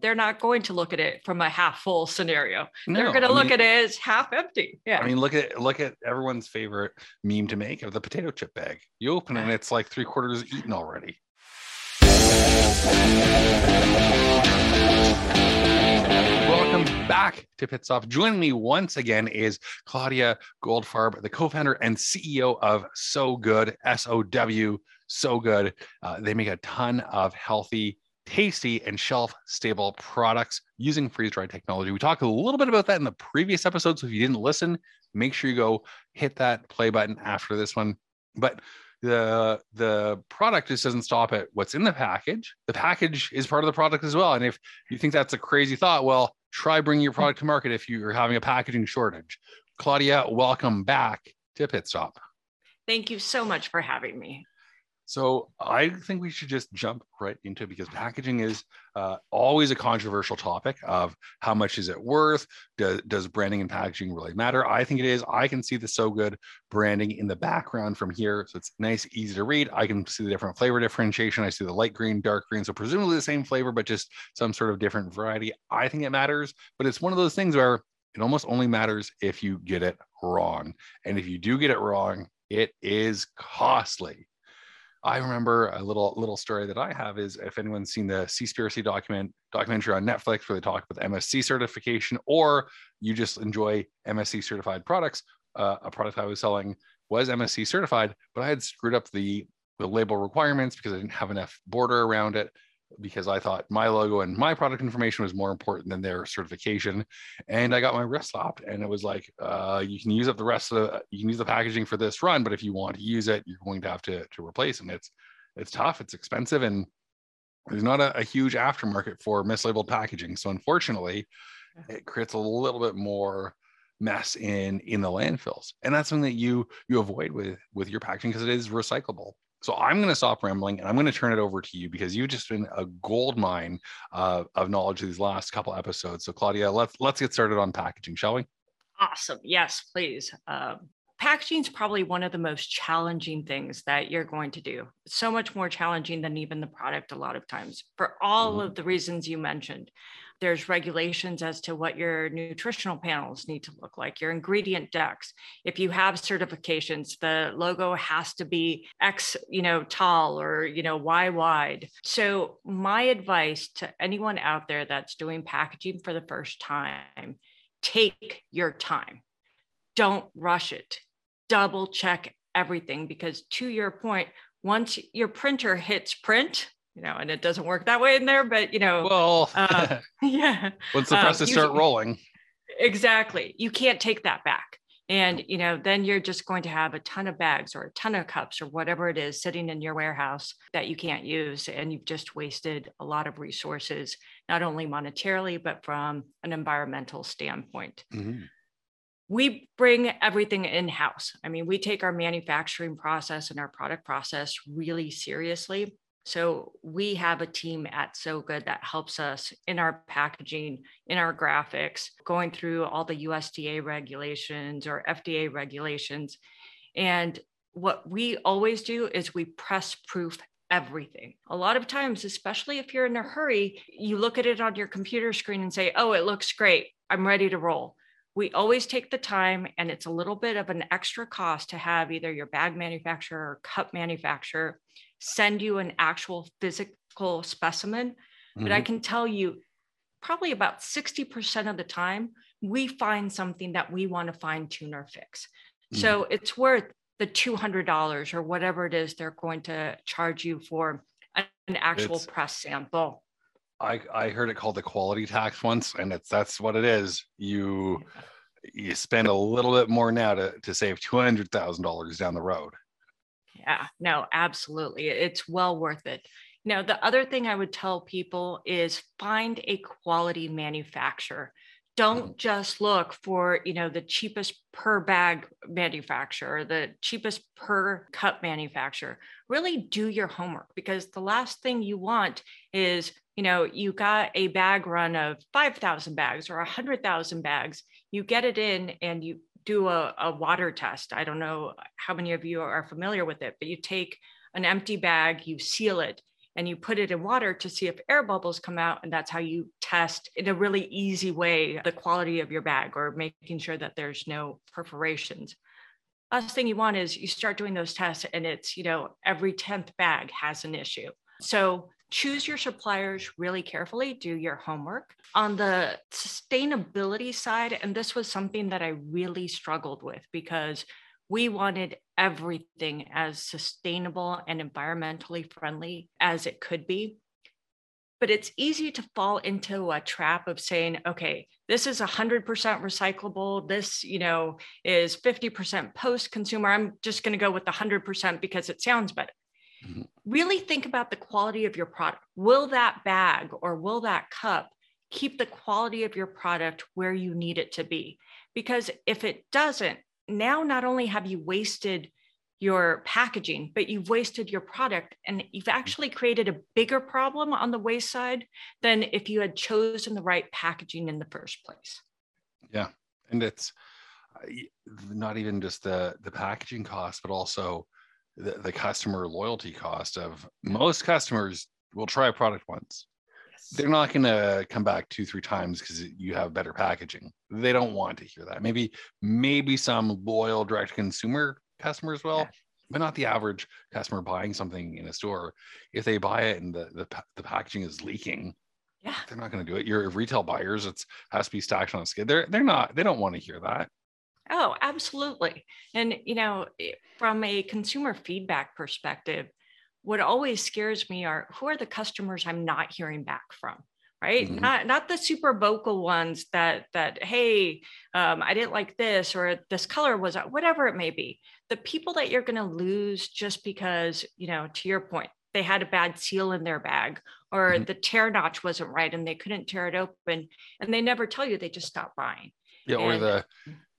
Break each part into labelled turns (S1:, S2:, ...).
S1: they're not going to look at it from a half full scenario. No, they're going to look mean, at it as half empty. Yeah.
S2: I mean, look at look at everyone's favorite meme to make of the potato chip bag. You open it and it's like three quarters eaten already. Welcome back to Pit Stop. Joining me once again is Claudia Goldfarb, the co-founder and CEO of Sow Good, S O W, Sow Good. Uh, they make a ton of healthy tasty and shelf stable products using freeze dried technology. We talked a little bit about that in the previous episode. So if you didn't listen, make sure you go hit that play button after this one. But the the product just doesn't stop at what's in the package. The package is part of the product as well. And if you think that's a crazy thought, well, try bringing your product to market if you're having a packaging shortage. Claudia, welcome back to Pit Stop.
S1: Thank you so much for having me.
S2: So I think we should just jump right into it because packaging is uh, always a controversial topic of how much is it worth? Does, does branding and packaging really matter? I think it is. I can see the Sow Good branding in the background from here. So it's nice, easy to read. I can see the different flavor differentiation. I see the light green, dark green. So presumably the same flavor, but just some sort of different variety. I think it matters, but it's one of those things where it almost only matters if you get it wrong. And if you do get it wrong, it is costly. I remember a little little story that I have is if anyone's seen the Seaspiracy document documentary on Netflix where they talk about MSC certification, or you just enjoy MSC certified products. Uh, a product I was selling was MSC certified, but I had screwed up the the label requirements because I didn't have enough border around it because I thought my logo and my product information was more important than their certification. And I got my wrist slapped, and it was like, uh, you can use up the rest of the, you can use the packaging for this run, but if you want to use it, you're going to have to to replace them. It's it's tough, it's expensive, and there's not a, a huge aftermarket for mislabeled packaging. So unfortunately, it creates a little bit more mess in in the landfills and that's something that you you avoid with with your packaging because it is recyclable so I'm going to stop rambling and I'm going to turn it over to you because you've just been a gold mine uh, of knowledge these last couple episodes. So Claudia, let's let's get started on packaging, shall we?
S1: Awesome. Yes, please. Um, packaging is probably one of the most challenging things that you're going to do. It's so much more challenging than even the product a lot of times. For all mm-hmm. of the reasons you mentioned there's regulations as to what your nutritional panels need to look like your ingredient decks. If you have certifications the logo has to be x you know tall or you know y wide. So my advice to anyone out there that's doing packaging for the first time take your time. Don't rush it double check everything because to your point once your printer hits print you know, and it doesn't work that way in there, but you know,
S2: well, uh,
S1: yeah.
S2: Once the um, presses start rolling,
S1: exactly, you can't take that back, and you know, then you're just going to have a ton of bags or a ton of cups or whatever it is sitting in your warehouse that you can't use, and you've just wasted a lot of resources, not only monetarily but from an environmental standpoint. Mm-hmm we bring everything in house. I mean, we take our manufacturing process and our product process really seriously. So we have a team at Sow Good that helps us in our packaging, in our graphics, going through all the USDA regulations or FDA regulations. And what we always do is we press proof everything. A lot of times, especially if you're in a hurry, you look at it on your computer screen and say, oh, it looks great. I'm ready to roll. We always take the time, and it's a little bit of an extra cost to have either your bag manufacturer or cup manufacturer send you an actual physical specimen. Mm-hmm. But I mm-hmm. can tell you, probably about 60% of the time, we find something that we want to fine tune or fix. Mm-hmm. So it's worth the $200 or whatever it is they're going to charge you for an actual it's, press sample.
S2: I, I heard it called the quality tax once, and it's that's what it is. You you spend a little bit more now to, to save two hundred thousand dollars down the road.
S1: Yeah no absolutely. It's well worth it. You know the other thing i would tell people is find a quality manufacturer. Don't
S2: Mhm.
S1: just look for you know the cheapest per bag manufacturer the cheapest per cup manufacturer. Really do your homework because the last thing you want is you know you got a bag run of 5000 bags or 100000 bags you get it in and you do a, a water test i don't know how many of you are familiar with it but you take an empty bag you seal it and you put it in water to see if air bubbles come out. And that's how you test in a really easy way the quality of your bag or making sure that there's no perforations. Last thing you want is you start doing those tests and it's, you know, every 10th bag has an issue. So choose your suppliers really carefully, do your homework. On the sustainability side, and this was something that I really struggled with because we wanted everything as sustainable and environmentally friendly as it could be. But it's easy to fall into a trap of saying, okay, this is 100% recyclable. This, you know, is 50% post consumer. I'm just going to go with the 100% because it sounds better.
S2: Mhm.
S1: Really think about the quality of your product. Will that bag or will that cup keep the quality of your product where you need it to be? Because if it doesn't, now not only have you wasted your packaging, but you've wasted your product and you've actually created a bigger problem on the waste side than if you had chosen the right packaging in the first place. Yeah.
S2: And it's not even just the the packaging cost but also the, the customer loyalty cost of most customers will try a product once. They're not going to come back two three times because you have better packaging. They don't want to hear that. Maybe maybe some loyal direct consumer customers will
S1: Yeah.
S2: but not the average customer buying something in a store. If they buy it and the the, the packaging is leaking
S1: Yeah.
S2: they're not going to do it. Your retail buyers it's has to be stacked on a skid they're they're not they don't want to hear that
S1: Oh, absolutely. And, you know, from a consumer feedback perspective, what always scares me are who are the customers I'm not hearing back from? Right.
S2: Mhm.
S1: Not not the super vocal ones that that, hey, um, I didn't like this or this color was whatever it may be. The people that you're gonna lose just because, you know, to your point, they had a bad seal in their bag or
S2: Mhm.
S1: the tear notch wasn't right and they couldn't tear it open and they never tell you they just stopped buying.
S2: Yeah, or
S1: And-
S2: the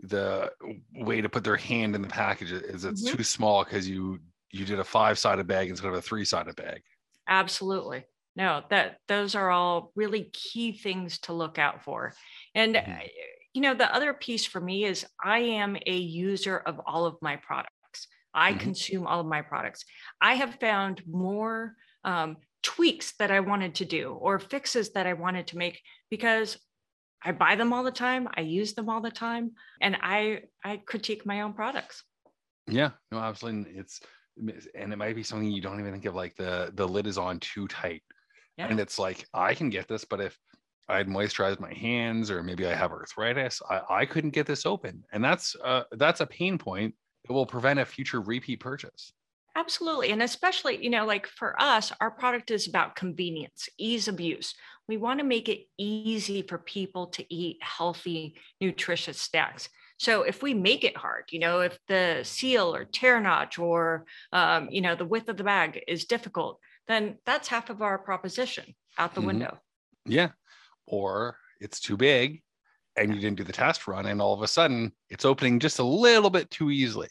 S2: the way to put their hand in the package is it's
S1: Mhm.
S2: too small because you you did a five sided bag instead of a three sided bag.
S1: Absolutely. No, that those are all really key things to look out for. And
S2: Mhm.
S1: uh, you know, the other piece for me is I am a user of all of my products. I
S2: Mhm.
S1: consume all of my products. I have found more um, tweaks that I wanted to do or fixes that I wanted to make because I buy them all the time. I use them all the time, and I I critique my own products.
S2: Yeah, no, absolutely. It's and it might be something you don't even think of like the the lid is on too tight.
S1: Yeah.
S2: And it's like I can get this, but if I'd moisturized my hands or maybe I have arthritis, I, I couldn't get this open. And that's uh that's a pain point that will prevent a future repeat purchase.
S1: Absolutely. And especially, you know, like for us, our product is about convenience, ease of use. We want to make it easy for people to eat healthy, nutritious snacks. So if we make it hard, you know, if the seal or tear notch or, um, you know, the width of the bag is difficult, then that's half of our proposition out the
S2: Mhm.
S1: window.
S2: Yeah. Or it's too big and you didn't do the test run, and all of a sudden it's opening just a little bit too easily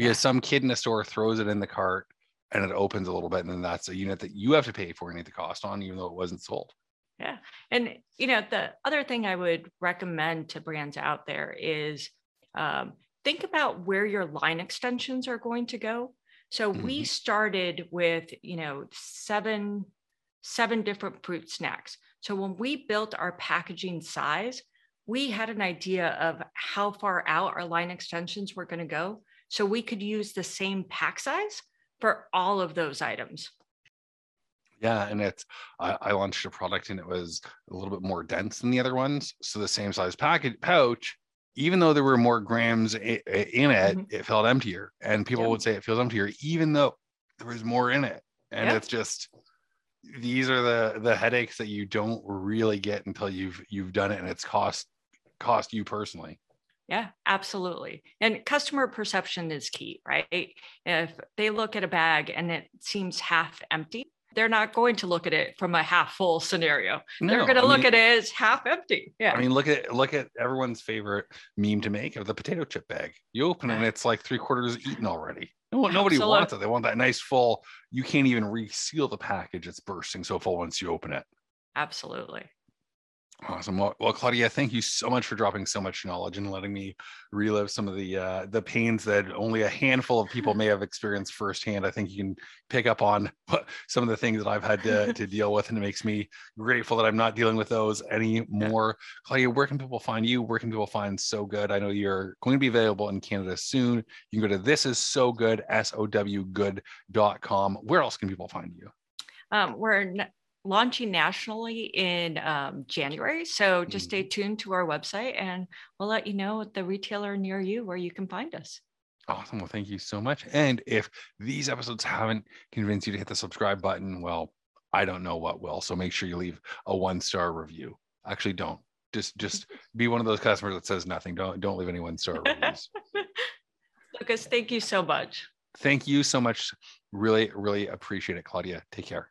S2: because some kid in a store throws it in the cart and it opens a little bit. And then that's a unit that you have to pay for and need the cost on, even though it wasn't sold. Yeah.
S1: And you know, the other thing I would recommend to brands out there is um, think about where your line extensions are going to go. So we
S2: Mhm.
S1: started with you know seven seven different fruit snacks. So when we built our packaging size, we had an idea of how far out our line extensions were going to go, so we could use the same pack size for all of those items.
S2: Yeah. And it's, I, I launched a product and it was a little bit more dense than the other ones. So the same size package pouch, even though there were more grams in it,
S1: Mhm.
S2: it felt emptier. And people would say it feels emptier, even though there was more in it. And it's just, these are the the headaches that you don't really get until you've you've done it and it's cost cost you personally
S1: Yeah, absolutely. And customer perception is key, right? If they look at a bag and it seems half empty, they're not going to look at it from a half full scenario.
S2: No,
S1: they're going to
S2: I
S1: look
S2: mean-
S1: at it as half empty. Yeah.
S2: I mean, look at look at everyone's favorite meme to make of the potato chip bag. You open it and it's like three quarters eaten already. No, nobody
S1: Absolute-
S2: wants it. They want that nice full. You can't even reseal the package. It's bursting so full once you open it.
S1: Absolutely.
S2: Awesome. Well, well, Claudia, thank you so much for dropping so much knowledge and letting me relive some of the uh, the pains that only a handful of people may have experienced firsthand. I think you can pick up on some of the things that I've had to, to deal with, and it makes me grateful that I'm not dealing with those anymore. Claudia, where can people find you? Where can people find Sow Good? I know you're going to be available in Canada soon. You can go to this is so good, S O W good.com. Where else can people find you?
S1: Um, we're n- launching nationally in um, January. So just stay tuned to our website and we'll let you know at the retailer near you where you can find us.
S2: Awesome. Well, thank you so much. And if these episodes haven't convinced you to hit the subscribe button, well, I don't know what will. So make sure you leave a one star review. Actually, don't. Just just be one of those customers that says nothing. Don't don't leave any one star reviews.
S1: Lucas, thank you so much.
S2: Thank you so much. Really, really appreciate it, Claudia. Take care.